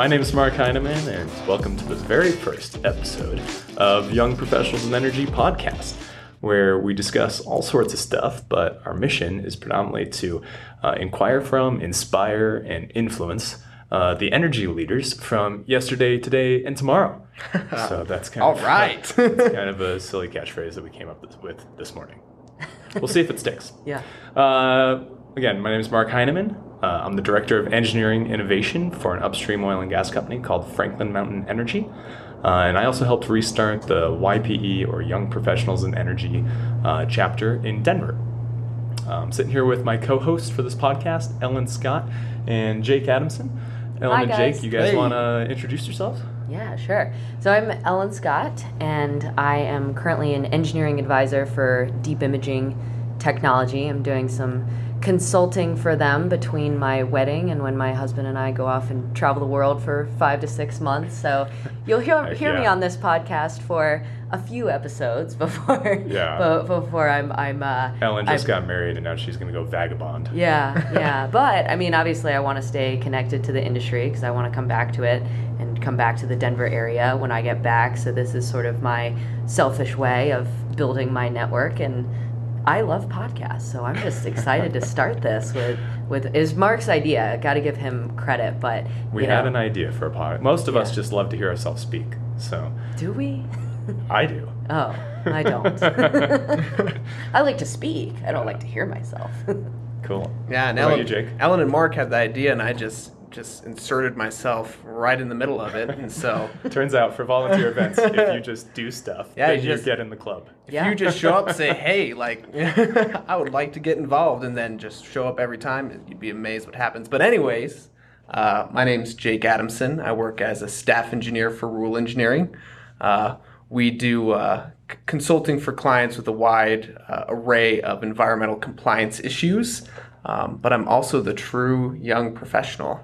My name is Mark Heineman, and welcome to the very first episode of Young Professionals in Energy podcast, where we discuss all sorts of stuff, but our mission is predominantly to uh, inquire from, inspire, and influence uh, the energy leaders from yesterday, today, and tomorrow. So that's kind All of right. that's kind of a silly catchphrase that we came up with this morning. We'll see if it sticks. Yeah. Uh, again, my name is Mark Heineman. Uh, I'm the Director of Engineering Innovation for an upstream oil and gas company called Franklin Mountain Energy. Uh, and I also helped restart the YPE, or Young Professionals in Energy, uh, chapter in Denver. I'm sitting here with my co host for this podcast, Ellen Scott and Jake Adamson. Ellen Hi, and guys. Jake, you guys Hey. want to introduce yourselves? Yeah, sure. So I'm Ellen Scott, and I am currently an engineering advisor for Deep Imaging Technology. I'm doing some consulting for them between my wedding and when my husband and I go off and travel the world for five to six months. So you'll hear, hear me on this podcast for a few episodes before Yeah. before I'm I'm uh, Ellen just I'm- got married and now she's going to go vagabond. Yeah, yeah. But I mean, obviously, I want to stay connected to the industry because I want to come back to it and come back to the Denver area when I get back. So this is sort of my selfish way of building my network and. I love podcasts, so I'm just excited to start this with with is Mark's idea. Got to give him credit, but We you had an idea for a podcast. Most of us just love to hear ourselves speak. So do we? I do. Oh, I don't. I like to speak. I don't like to hear myself. Cool. Yeah, and What about Ellen, you, Jake? Ellen and Mark had the idea, and I just just inserted myself right in the middle of it, and so Turns out for volunteer events, if you just do stuff, Yeah, you you just- get in the club. if Yeah. you just show up, and say, "Hey, like, I would like to get involved," and then just show up every time, you'd be amazed what happens. But anyways, uh, my name's Jake Adamson. I work as a staff engineer for Rule Engineering. Uh, we do uh, c- consulting for clients with a wide uh, array of environmental compliance issues. Um, but I'm also the true young professional.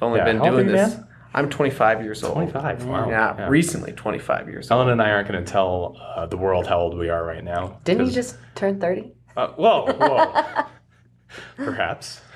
I've only Yeah, been how old are doing this. man? I'm 25 years old. 25. Wow. Yeah, recently 25 years old. Ellen and I aren't going to tell uh, the world how old we are right now. Didn't you 'cause- just turn thirty? Uh, whoa, whoa. Perhaps.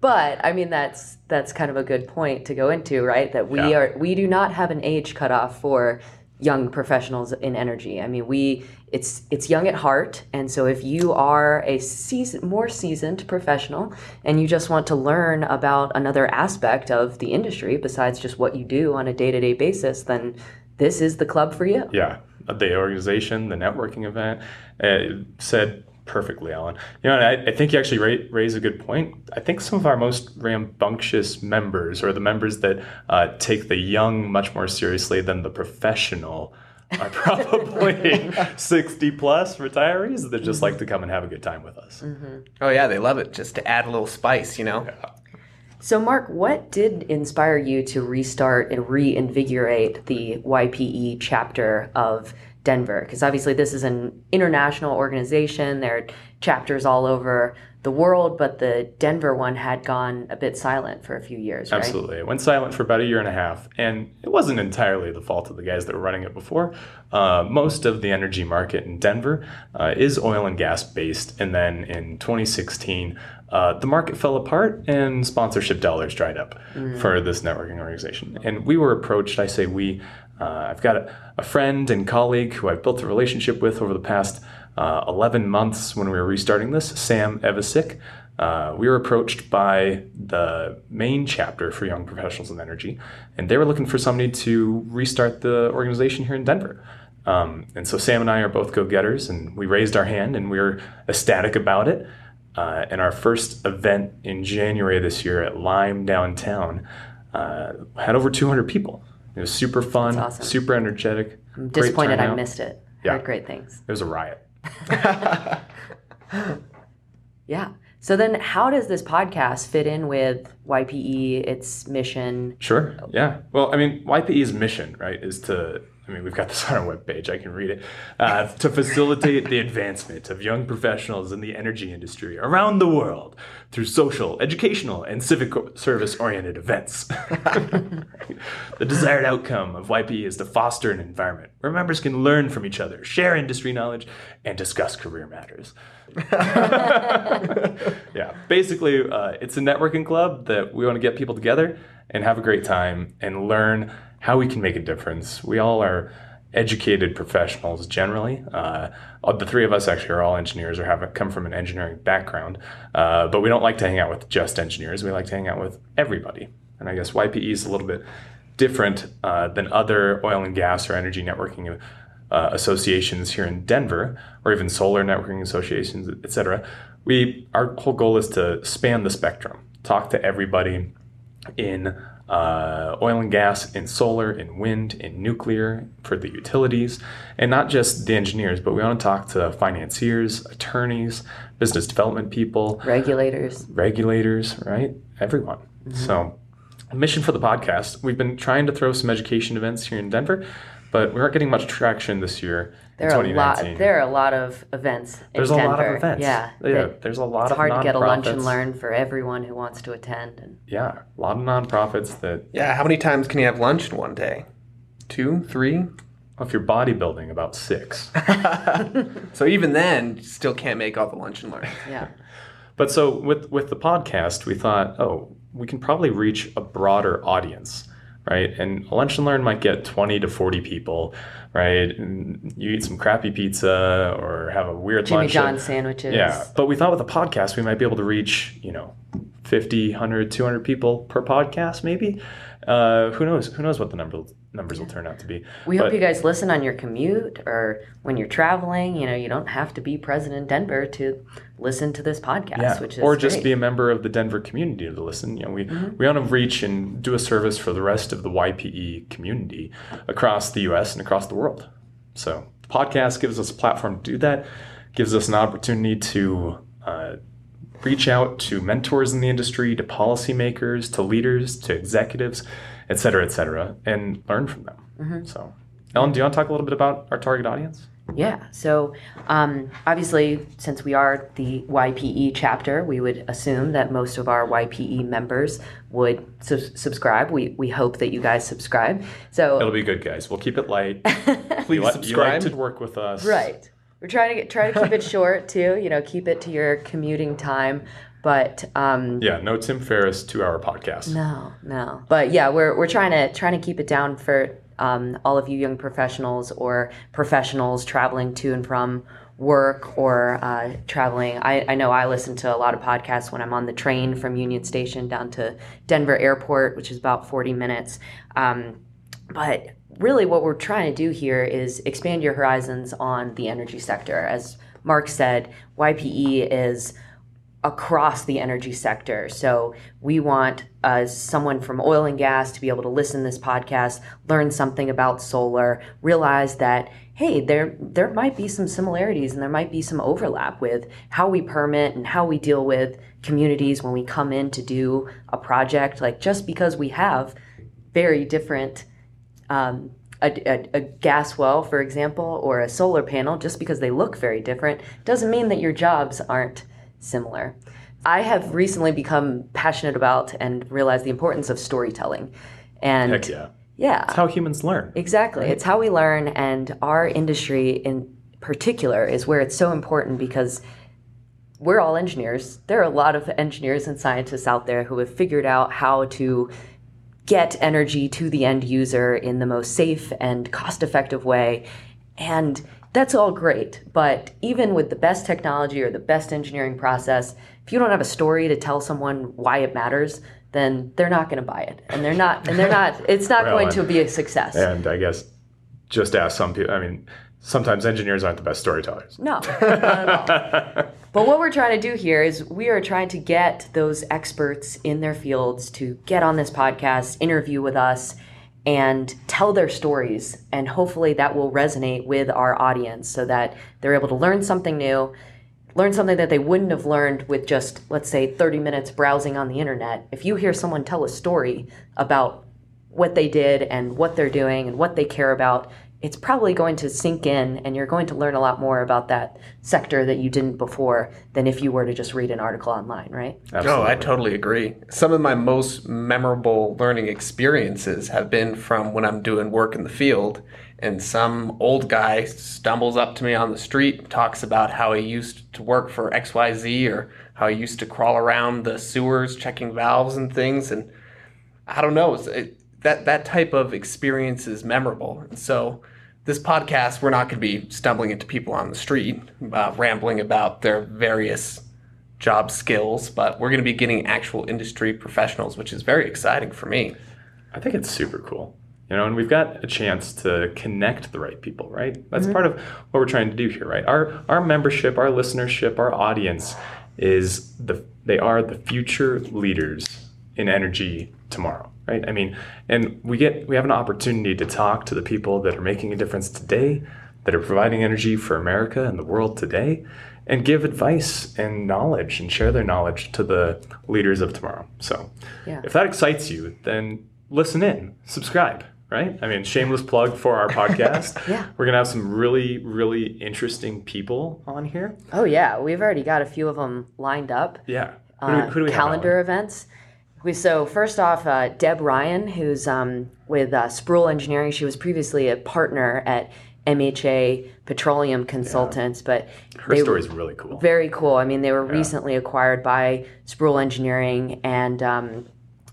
But I mean, that's that's kind of a good point to go into, right? That we Yeah. are we do not have an age cutoff for young professionals in energy. I mean, we it's it's young at heart, and so if you are a season, more seasoned professional and you just want to learn about another aspect of the industry besides just what you do on a day to day basis, then this is the club for you. yeah. The organization, the networking event, uh, said perfectly, Ellen. You know, and I, I think you actually ra- raise a good point. I think some of our most rambunctious members, or the members that uh, take the young much more seriously than the professional, are probably 60 plus retirees that just like to come and have a good time with us. Oh yeah, they love it. Just to add a little spice, you know. So, Mark, what did inspire you to restart and reinvigorate the YPE chapter of Denver? Because obviously, this is an international organization. There are chapters all over the world, but the Denver one had gone a bit silent for a few years, right? Absolutely. It went silent for about a year and a half, and it wasn't entirely the fault of the guys that were running it before. Uh, most of the energy market in Denver uh, is oil and gas based, and then in 2016, uh, the market fell apart and sponsorship dollars dried up for this networking organization. And we were approached, I say we, uh, I've got a, a friend and colleague who I've built a relationship with over the past uh, 11 months when we were restarting this, Sam Evasick. Uh, we were approached by the main chapter for young professionals in energy, and they were looking for somebody to restart the organization here in Denver. Um, and so Sam and I are both go-getters, and we raised our hand, and we were ecstatic about it. Uh, and our first event in January this year at Lime downtown uh, had over 200 people. It was super fun, That's awesome. super energetic. I'm disappointed I missed it. Yeah. Heard great things. It was a riot. Yeah. So then, how does this podcast fit in with YPE, its mission? Sure. Yeah. Well, I mean, YPE's mission, right, is to, I mean, we've got this on our webpage, I can read it, uh, to facilitate the advancement of young professionals in the energy industry around the world through social, educational, and civic service oriented events. the desired outcome of YPE is to foster an environment where members can learn from each other, share industry knowledge, and discuss career matters. yeah, basically, uh, it's a networking club that we want to get people together and have a great time and learn how we can make a difference. We all are educated professionals generally. Uh, the three of us actually are all engineers or have come from an engineering background, uh, but we don't like to hang out with just engineers. We like to hang out with everybody. And I guess YPE is a little bit different uh, than other oil and gas or energy networking uh, associations here in Denver, or even solar networking associations, et cetera. We our whole goal is to span the spectrum, talk to everybody in uh, oil and gas, in solar, in wind, in nuclear, for the utilities, and not just the engineers, but we want to talk to financiers, attorneys, business development people, regulators, regulators, right? Everyone. Mm-hmm. So, mission for the podcast: we've been trying to throw some education events here in Denver, but we aren't getting much traction this year. There are a lot. There are a lot of events. There's a Denver. lot of events. Yeah, yeah. There's a lot it's of. It's hard to get a lunch and learn for everyone who wants to attend. And yeah, a lot of nonprofits that. Yeah, how many times can you have lunch in one day? Two, three. Well, if you're bodybuilding, about six. so even then, you still can't make all the lunch and learn. Yeah. But so with with the podcast, we thought, oh, we can probably reach a broader audience right? And a lunch and learn might get 20 to 40 people, right? And you eat some crappy pizza or have a weird Jimmy lunch. John sandwiches. Yeah. But we thought with the podcast, we might be able to reach, you know, 50, 100, 200 people per podcast, maybe. Uh, who knows? Who knows what the number numbers will turn out to be? We but, hope you guys listen on your commute or when you're traveling. You know, you don't have to be President Denver to listen to this podcast, yeah. which is or just great. be a member of the Denver community to listen. You know, we mm-hmm. we want to reach and do a service for the rest of the YPE community across the U.S. and across the world. So the podcast gives us a platform to do that. Gives us an opportunity to uh, reach out to mentors in the industry, to policymakers, to leaders, to executives, et cetera, et cetera, and learn from them. Mm-hmm. So, Ellen, do you want to talk a little bit about our target audience? Yeah. So, um, obviously, since we are the YPE chapter, we would assume that most of our YPE members would su- subscribe. We, we hope that you guys subscribe. So it'll be good, guys. We'll keep it light. Please you subscribe. You like to work with us, right? We're trying to get, try to keep it short too. You know, keep it to your commuting time. But um, yeah, no Tim Ferriss two hour podcast. No, no. But yeah, we're we're trying to trying to keep it down for um, all of you young professionals or professionals traveling to and from work or uh, traveling. I, I know I listen to a lot of podcasts when I'm on the train from Union Station down to Denver Airport, which is about 40 minutes. Um, but really, what we're trying to do here is expand your horizons on the energy sector. As Mark said, YPE is across the energy sector. So we want uh, someone from oil and gas to be able to listen to this podcast, learn something about solar, realize that hey, there there might be some similarities and there might be some overlap with how we permit and how we deal with communities when we come in to do a project. Like just because we have very different um, a, a, a, gas well, for example, or a solar panel, just because they look very different, doesn't mean that your jobs aren't similar. I have recently become passionate about and realized the importance of storytelling. And Heck yeah. Yeah. It's how humans learn. Exactly. Right? It's how we learn. And our industry in particular is where it's so important because we're all engineers. There are a lot of engineers and scientists out there who have figured out how to get energy to the end user in the most safe and cost effective way. And that's all great. But even with the best technology or the best engineering process, if you don't have a story to tell someone why it matters, then they're not going to buy it. And they're not, and they're not, it's not well, going to be a success. And I guess just ask some people, I mean, sometimes engineers aren't the best storytellers. No, not at all. but what we're trying to do here is we are trying to get those experts in their fields to get on this podcast, interview with us, and tell their stories. And hopefully that will resonate with our audience so that they're able to learn something new, learn something that they wouldn't have learned with just, let's say, 30 minutes browsing on the internet. If you hear someone tell a story about what they did and what they're doing and what they care about, it's probably going to sink in and you're going to learn a lot more about that sector that you didn't before than if you were to just read an article online, right? Absolutely. Oh, I totally agree. Some of my most memorable learning experiences have been from when I'm doing work in the field and some old guy stumbles up to me on the street talks about how he used to work for XYZ or how he used to crawl around the sewers checking valves and things. And I don't know, it, that, that type of experience is memorable. And so this podcast, we're not going to be stumbling into people on the street, uh, rambling about their various job skills, but we're going to be getting actual industry professionals, which is very exciting for me. I think it's super cool. You know, and we've got a chance to connect the right people, right? That's mm-hmm. part of what we're trying to do here, right? Our our membership, our listenership, our audience is the they are the future leaders in energy tomorrow, right? I mean, and we get we have an opportunity to talk to the people that are making a difference today, that are providing energy for America and the world today, and give advice and knowledge and share their knowledge to the leaders of tomorrow. So, yeah. if that excites you, then listen in, subscribe, right? I mean, shameless plug for our podcast. yeah. We're going to have some really, really interesting people on here. Oh, yeah. We've already got a few of them lined up. Yeah. Who do we, uh, who do we calendar events. We, so first off, uh, Deb Ryan, who's um, with uh, Sproule Engineering. She was previously a partner at MHA Petroleum Consultants, yeah. but her story is really cool. Very cool. I mean, they were yeah. recently acquired by Sproule Engineering, and um,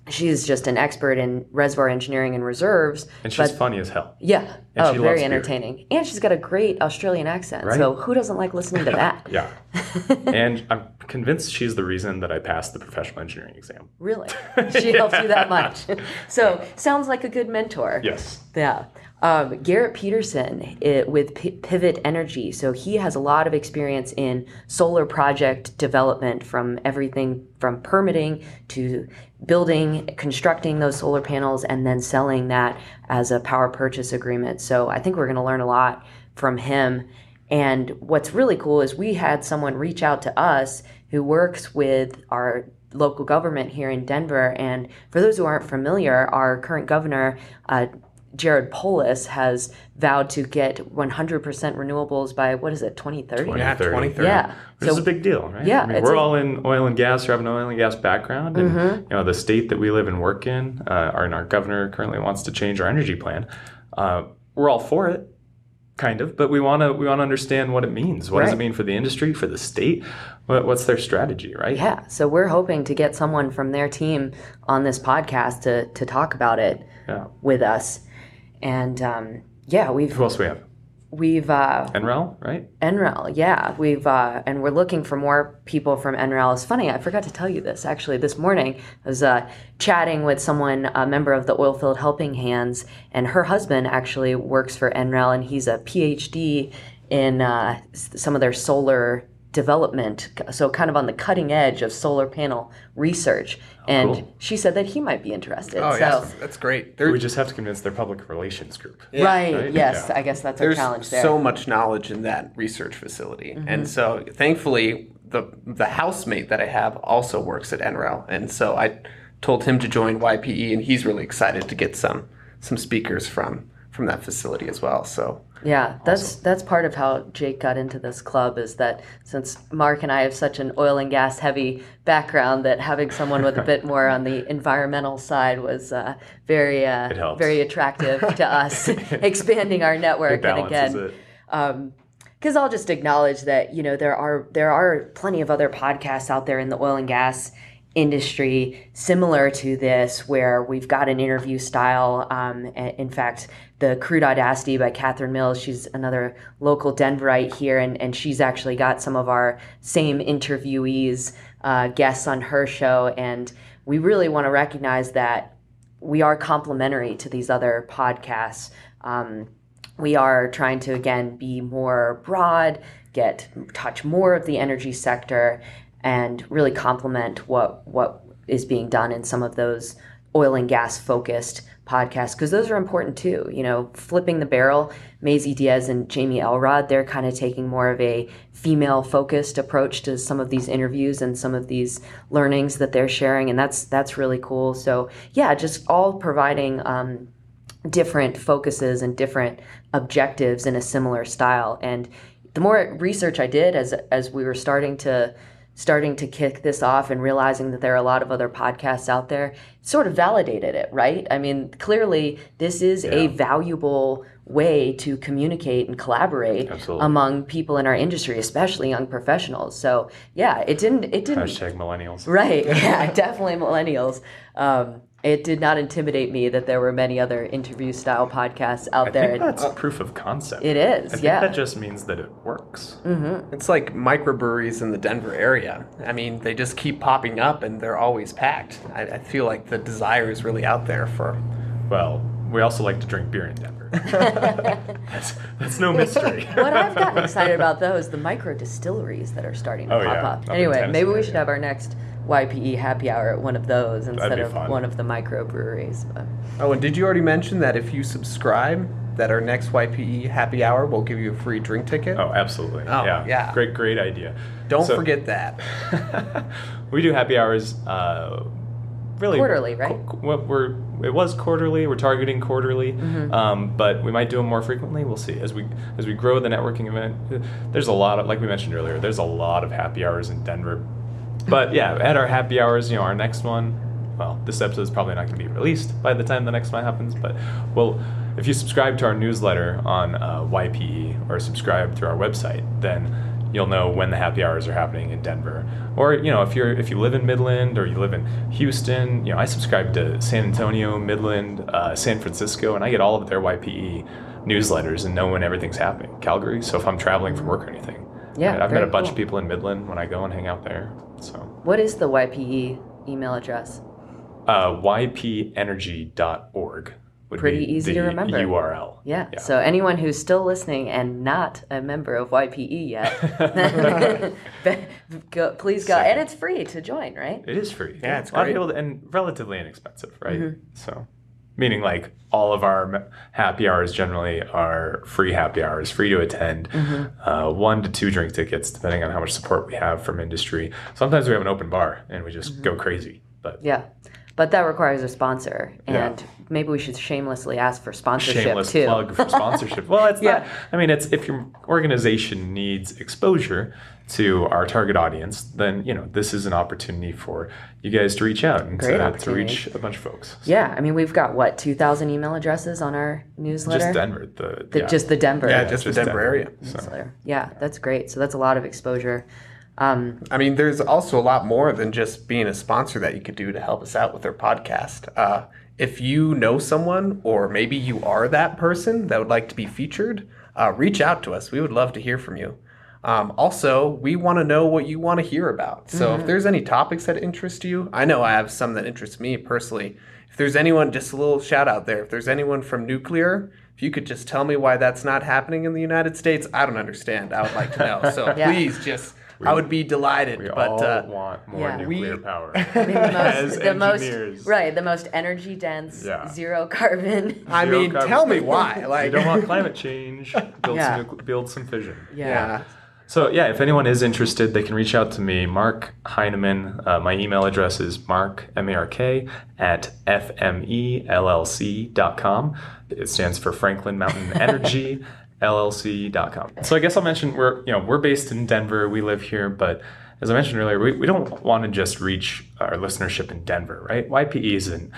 she's just an expert in reservoir engineering and reserves. And she's but, funny as hell. Yeah. And oh, very entertaining. Beer. And she's got a great Australian accent. Right? So who doesn't like listening to that? yeah. and I'm convinced she's the reason that I passed the professional engineering exam. Really? She yeah. helps you that much. so sounds like a good mentor. Yes. Yeah. Um, Garrett Peterson it, with P- Pivot Energy. So he has a lot of experience in solar project development from everything from permitting to building, constructing those solar panels, and then selling that as a power purchase agreement. So I think we're going to learn a lot from him. And what's really cool is we had someone reach out to us who works with our local government here in Denver. And for those who aren't familiar, our current governor, uh, Jared Polis has vowed to get 100% renewables by what is it 2030 yeah 2030 yeah. Which so, is a big deal right? Yeah I mean, we're a, all in oil and gas or have an oil and gas background and mm-hmm. you know the state that we live and work in uh, our, our governor currently wants to change our energy plan. Uh, we're all for it kind of but we want to we want to understand what it means. What right. does it mean for the industry for the state? What, what's their strategy right? Yeah so we're hoping to get someone from their team on this podcast to to talk about it yeah. with us and um, yeah, we've. Who else we have? We've uh, NREL, right? NREL, yeah. We've uh, and we're looking for more people from NREL. It's funny, I forgot to tell you this actually. This morning, I was uh, chatting with someone, a member of the Oilfield Helping Hands, and her husband actually works for NREL, and he's a PhD in uh, some of their solar development, so kind of on the cutting edge of solar panel research. Oh, and cool. she said that he might be interested. Oh, so, yes, that's great. They're, we just have to convince their public relations group. Yeah. Right, right, yes, yeah. I guess that's There's our challenge there. so much knowledge in that research facility. Mm-hmm. And so thankfully, the, the housemate that I have also works at NREL. And so I told him to join YPE, and he's really excited to get some some speakers from from that facility as well. So yeah, that's awesome. that's part of how Jake got into this club is that since Mark and I have such an oil and gas heavy background, that having someone with a bit more on the environmental side was uh, very uh, very attractive to us, expanding our network. and again, because um, I'll just acknowledge that you know there are there are plenty of other podcasts out there in the oil and gas industry similar to this, where we've got an interview style. Um, in fact, the Crude Audacity by Catherine Mills, she's another local Denverite here, and, and she's actually got some of our same interviewees, uh, guests on her show. And we really want to recognize that we are complementary to these other podcasts. Um, we are trying to again be more broad, get touch more of the energy sector, and really complement what what is being done in some of those oil and gas focused podcasts because those are important too. You know, flipping the barrel, Maisie Diaz and Jamie Elrod, they're kind of taking more of a female focused approach to some of these interviews and some of these learnings that they're sharing, and that's that's really cool. So yeah, just all providing. Um, different focuses and different objectives in a similar style and the more research i did as as we were starting to starting to kick this off and realizing that there are a lot of other podcasts out there sort of validated it, right? I mean, clearly this is a valuable way to communicate and collaborate Absolutely. among people in our industry, especially young professionals. So yeah, it didn't it didn't Hashtag millennials. Right. Yeah, definitely millennials. Um, it did not intimidate me that there were many other interview style podcasts out I there. think that's oh. proof of concept. it is, I think yeah. that just means that it works. Mm-hmm. It's like microbreweries in the Denver area. I mean, they just keep popping up and they're always packed. I, I feel like the desire is really out there for. Well, we also like to drink beer in Denver. that's, that's no mystery. what I've gotten excited about though is the micro distilleries that are starting to Oh, pop yeah, up. up Anyway, maybe we area. should have our next YPE happy hour at one of those instead of fun. one of the microbreweries. But Oh, and did you already mention that if you subscribe, that our next YPE happy hour will give you a free drink ticket? Oh, absolutely. Oh, yeah. yeah. Great, great idea. Don't So- forget that. we do happy hours. Uh, really Quarterly, right? qu- what we're it was quarterly. We're targeting quarterly, Mm-hmm. um, but we might do them more frequently. We'll see as we as we grow the networking event. There's a lot of like we mentioned earlier. There's a lot of happy hours in Denver, but yeah, at our happy hours, you know, our next one. Well, this episode is probably not going to be released by the time the next one happens, but well, if you subscribe to our newsletter on uh, YPE or subscribe through our website, then you'll know when the happy hours are happening in Denver. Or you know, if you're if you live in Midland or you live in Houston, you know, I subscribe to San Antonio, Midland, uh, San Francisco, and I get all of their YPE newsletters and know when everything's happening. Calgary. So if I'm traveling for work or anything, Yeah, right, I've met a bunch cool. of people in Midland when I go and hang out there. So what is the YPE email address? uh, ypenergy.org would Pretty be easy the to remember. URL. Yeah. So anyone who's still listening and not a member of YPE yet, go, please go. And it's free to join, right? It is free. Yeah, it's a lot of great. people and relatively inexpensive, right? Mm-hmm. So, meaning like all of our happy hours generally are free happy hours, free to attend. Mm-hmm. Uh, one to two drink tickets, depending on how much support we have from industry. Sometimes we have an open bar and we just Mm-hmm. go crazy. But Yeah. But that requires a sponsor, Yeah. and maybe we should shamelessly ask for sponsorship shameless too. plug for sponsorship. well, it's Yeah. not. I mean, it's if your organization needs exposure to our target audience, then you know this is an opportunity for you guys to reach out and Great to, to reach a bunch of folks. Yeah, I mean we've got what two thousand email addresses on our newsletter. Just Denver. The, The- yeah. Just the Denver. Yeah, just the Denver area. So. Yeah, that's great. So that's a lot of exposure. Um, I mean, there's also a lot more than just being a sponsor that you could do to help us out with our podcast. Uh, if you know someone, or maybe you are that person that would like to be featured, uh, reach out to us. We would love to hear from you. Um, also, we want to know what you want to hear about. So if there's any topics that interest you, I know I have some that interest me personally. If there's anyone, just a little shout out there. If there's anyone from nuclear, if you could just tell me why that's not happening in the United States, I don't understand. I would like to know. So Yeah. please just, I would be delighted. we but all uh, want more yeah. nuclear We- power. I mean, the As most, the most engineers. right, the most energy dense, Yeah. zero carbon. I Zero mean, carbon. tell me why. you Like, don't want climate change. Build, Yeah. some, build some fission. yeah. So yeah, if anyone is interested, they can reach out to me, Mark Heineman. Uh, my email address is mark m a r k at E fmellc.com. It stands for Franklin Mountain Energy LLC.com. So I guess I'll mention we're you know we're based in Denver. We live here, but as I mentioned earlier, we, we don't want to just reach our listenership in Denver, right? YPE is an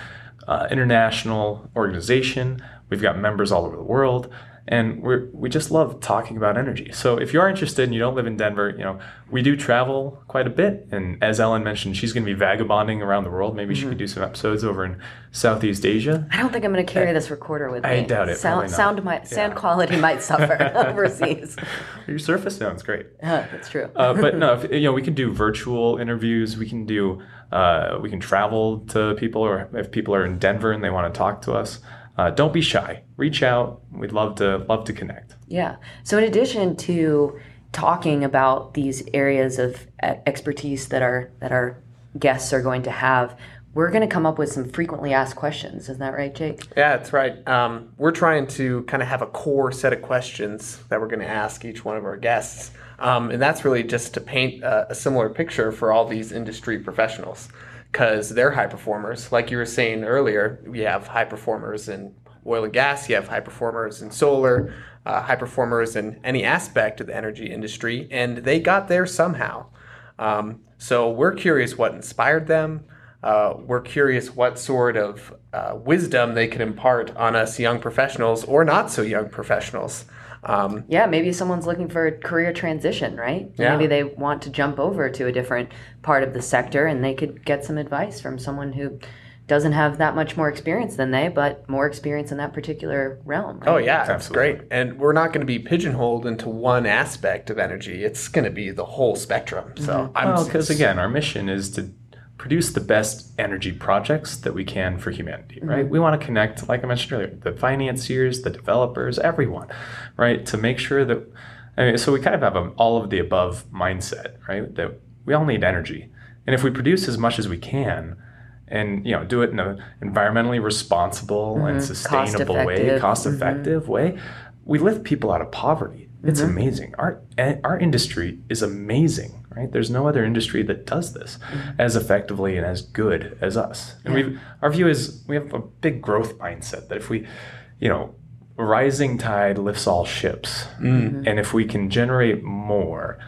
uh, international organization. We've got members all over the world and we we just love talking about energy. So if you are interested and you don't live in Denver, you know we do travel quite a bit. And as Ellen mentioned, she's going to be vagabonding around the world. Maybe she could do some episodes over in Southeast Asia. I don't think I'm going to carry this recorder with me. I doubt it, Sound, sound might, sound quality might suffer overseas. Your Surface sounds great. Uh, that's true. Uh, but no, if, you know we can do virtual interviews. We can do uh, we can travel to people, or if people are in Denver and they want to talk to us. Uh, don't be shy. Reach out. We'd love to love to connect. Yeah. So in addition to talking about these areas of expertise that our that our guests are going to have, we're going to come up with some frequently asked questions. Isn't that right, Jake? Yeah, that's right. Um, we're trying to kind of have a core set of questions that we're going to ask each one of our guests. Um, and that's really just to paint a, a similar picture for all these industry professionals because they're high performers. Like you were saying earlier, we have high performers in oil and gas, you have high performers in solar, uh, high performers in any aspect of the energy industry, and they got there somehow. Um, so we're curious what inspired them. Uh, we're curious what sort of uh, wisdom they can impart on us young professionals or not so young professionals. Um, Yeah, maybe someone's looking for a career transition, right? Yeah. Maybe they want to jump over to a different part of the sector and they could get some advice from someone who doesn't have that much more experience than they, but more experience in that particular realm. Right? oh yeah, it's Absolutely. great. And we're not going to be pigeonholed into one aspect of energy. It's going to be the whole spectrum. So I'm Well, because again, our mission is to produce the best energy projects that we can for humanity, right? Mm-hmm. We want to connect, like I mentioned earlier, the financiers, the developers, everyone, right? To make sure that, I mean, so we kind of have an all of the above mindset, right? That we all need energy. And if we produce as much as we can, and you know do it in an environmentally responsible and mm-hmm. sustainable way Cost-effective. cost effective mm-hmm. way we lift people out of poverty it's amazing our eh, our industry is amazing right? There's no other industry that does this mm-hmm. as effectively and as good as us. And we our view is we have a big growth mindset that if we you know rising tide lifts all ships. Mm-hmm. And if we can generate more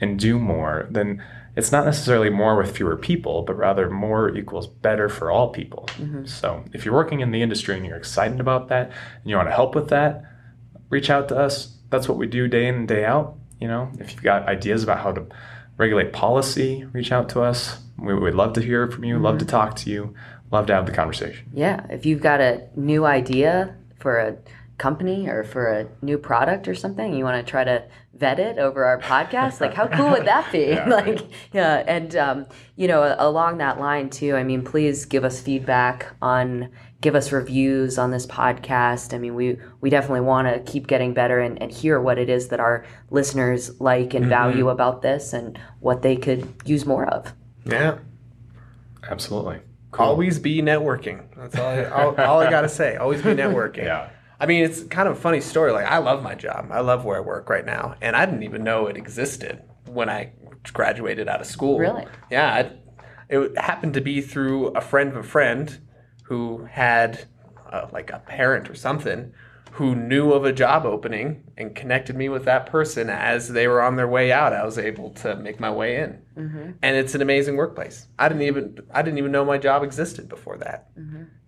and do more then it's not necessarily more with fewer people, but rather more equals better for all people. Mm-hmm. So if you're working in the industry and you're excited about that and you want to help with that, reach out to us. That's what we do day in and day out. You know, if you've got ideas about how to regulate policy, reach out to us. We would love to hear from you, love to mm-hmm. talk to you, love to have the conversation. Yeah, if you've got a new idea for a company or for a new product or something, you want to try to vet it over our podcast, like how cool would that be? like, yeah, and um, you know, along that line too. I mean, please give us feedback on, give us reviews on this podcast. I mean, we we definitely want to keep getting better and, and hear what it is that our listeners like and value about this and what they could use more of. yeah, Absolutely. always be networking. That's all I, all, all I got to say. Always be networking. Yeah. I mean, it's kind of a funny story. Like, I love my job. I love where I work right now, and I didn't even know it existed when I graduated out of school. Really? Yeah. I, it happened to be through a friend of a friend who had uh, like a parent or something who knew of a job opening and connected me with that person as they were on their way out. I was able to make my way in, and it's an amazing workplace. I didn't even I didn't even know my job existed before that.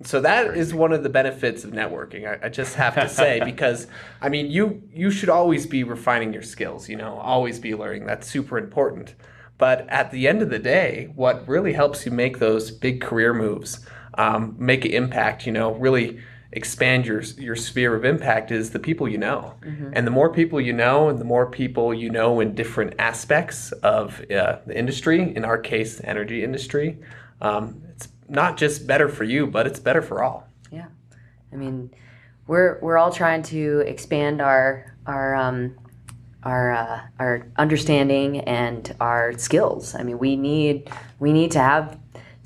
So that is one of the benefits of networking. I, I just have to say because I mean you you should always be refining your skills. You know, always be learning. That's super important. But at the end of the day, what really helps you make those big career moves, um, make an impact, you know, really expand your your sphere of impact is the people you know. And the more people you know, and the more people you know in different aspects of uh, the industry, in our case, the energy industry, um, it's not just better for you, but it's better for all. Yeah, I mean, we're we're all trying to expand our our um, our uh, our understanding and our skills. I mean, we need we need to have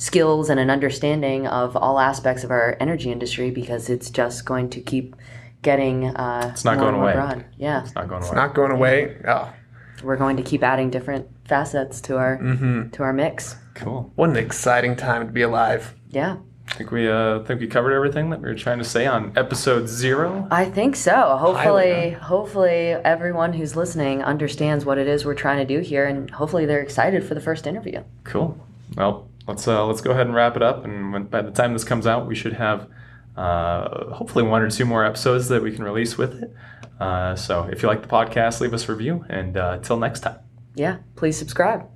skills and an understanding of all aspects of our energy industry because it's just going to keep getting uh, It's not more going away. broad. Yeah, It's not going away. It's not going away. Oh, we're going to keep adding different facets to our Mm-hmm. to our mix. cool. what an exciting time to be alive. Yeah, I think we uh, think we covered everything that we were trying to say on episode zero. I think so. Hopefully, hopefully everyone who's listening understands what it is we're trying to do here, and hopefully they're excited for the first interview. Cool. Well, let's uh, let's go ahead and wrap it up. And when, by the time this comes out, we should have uh, hopefully one or two more episodes that we can release with it. Uh, so if you like the podcast, leave us a review. And uh, until next time. Yeah, please subscribe.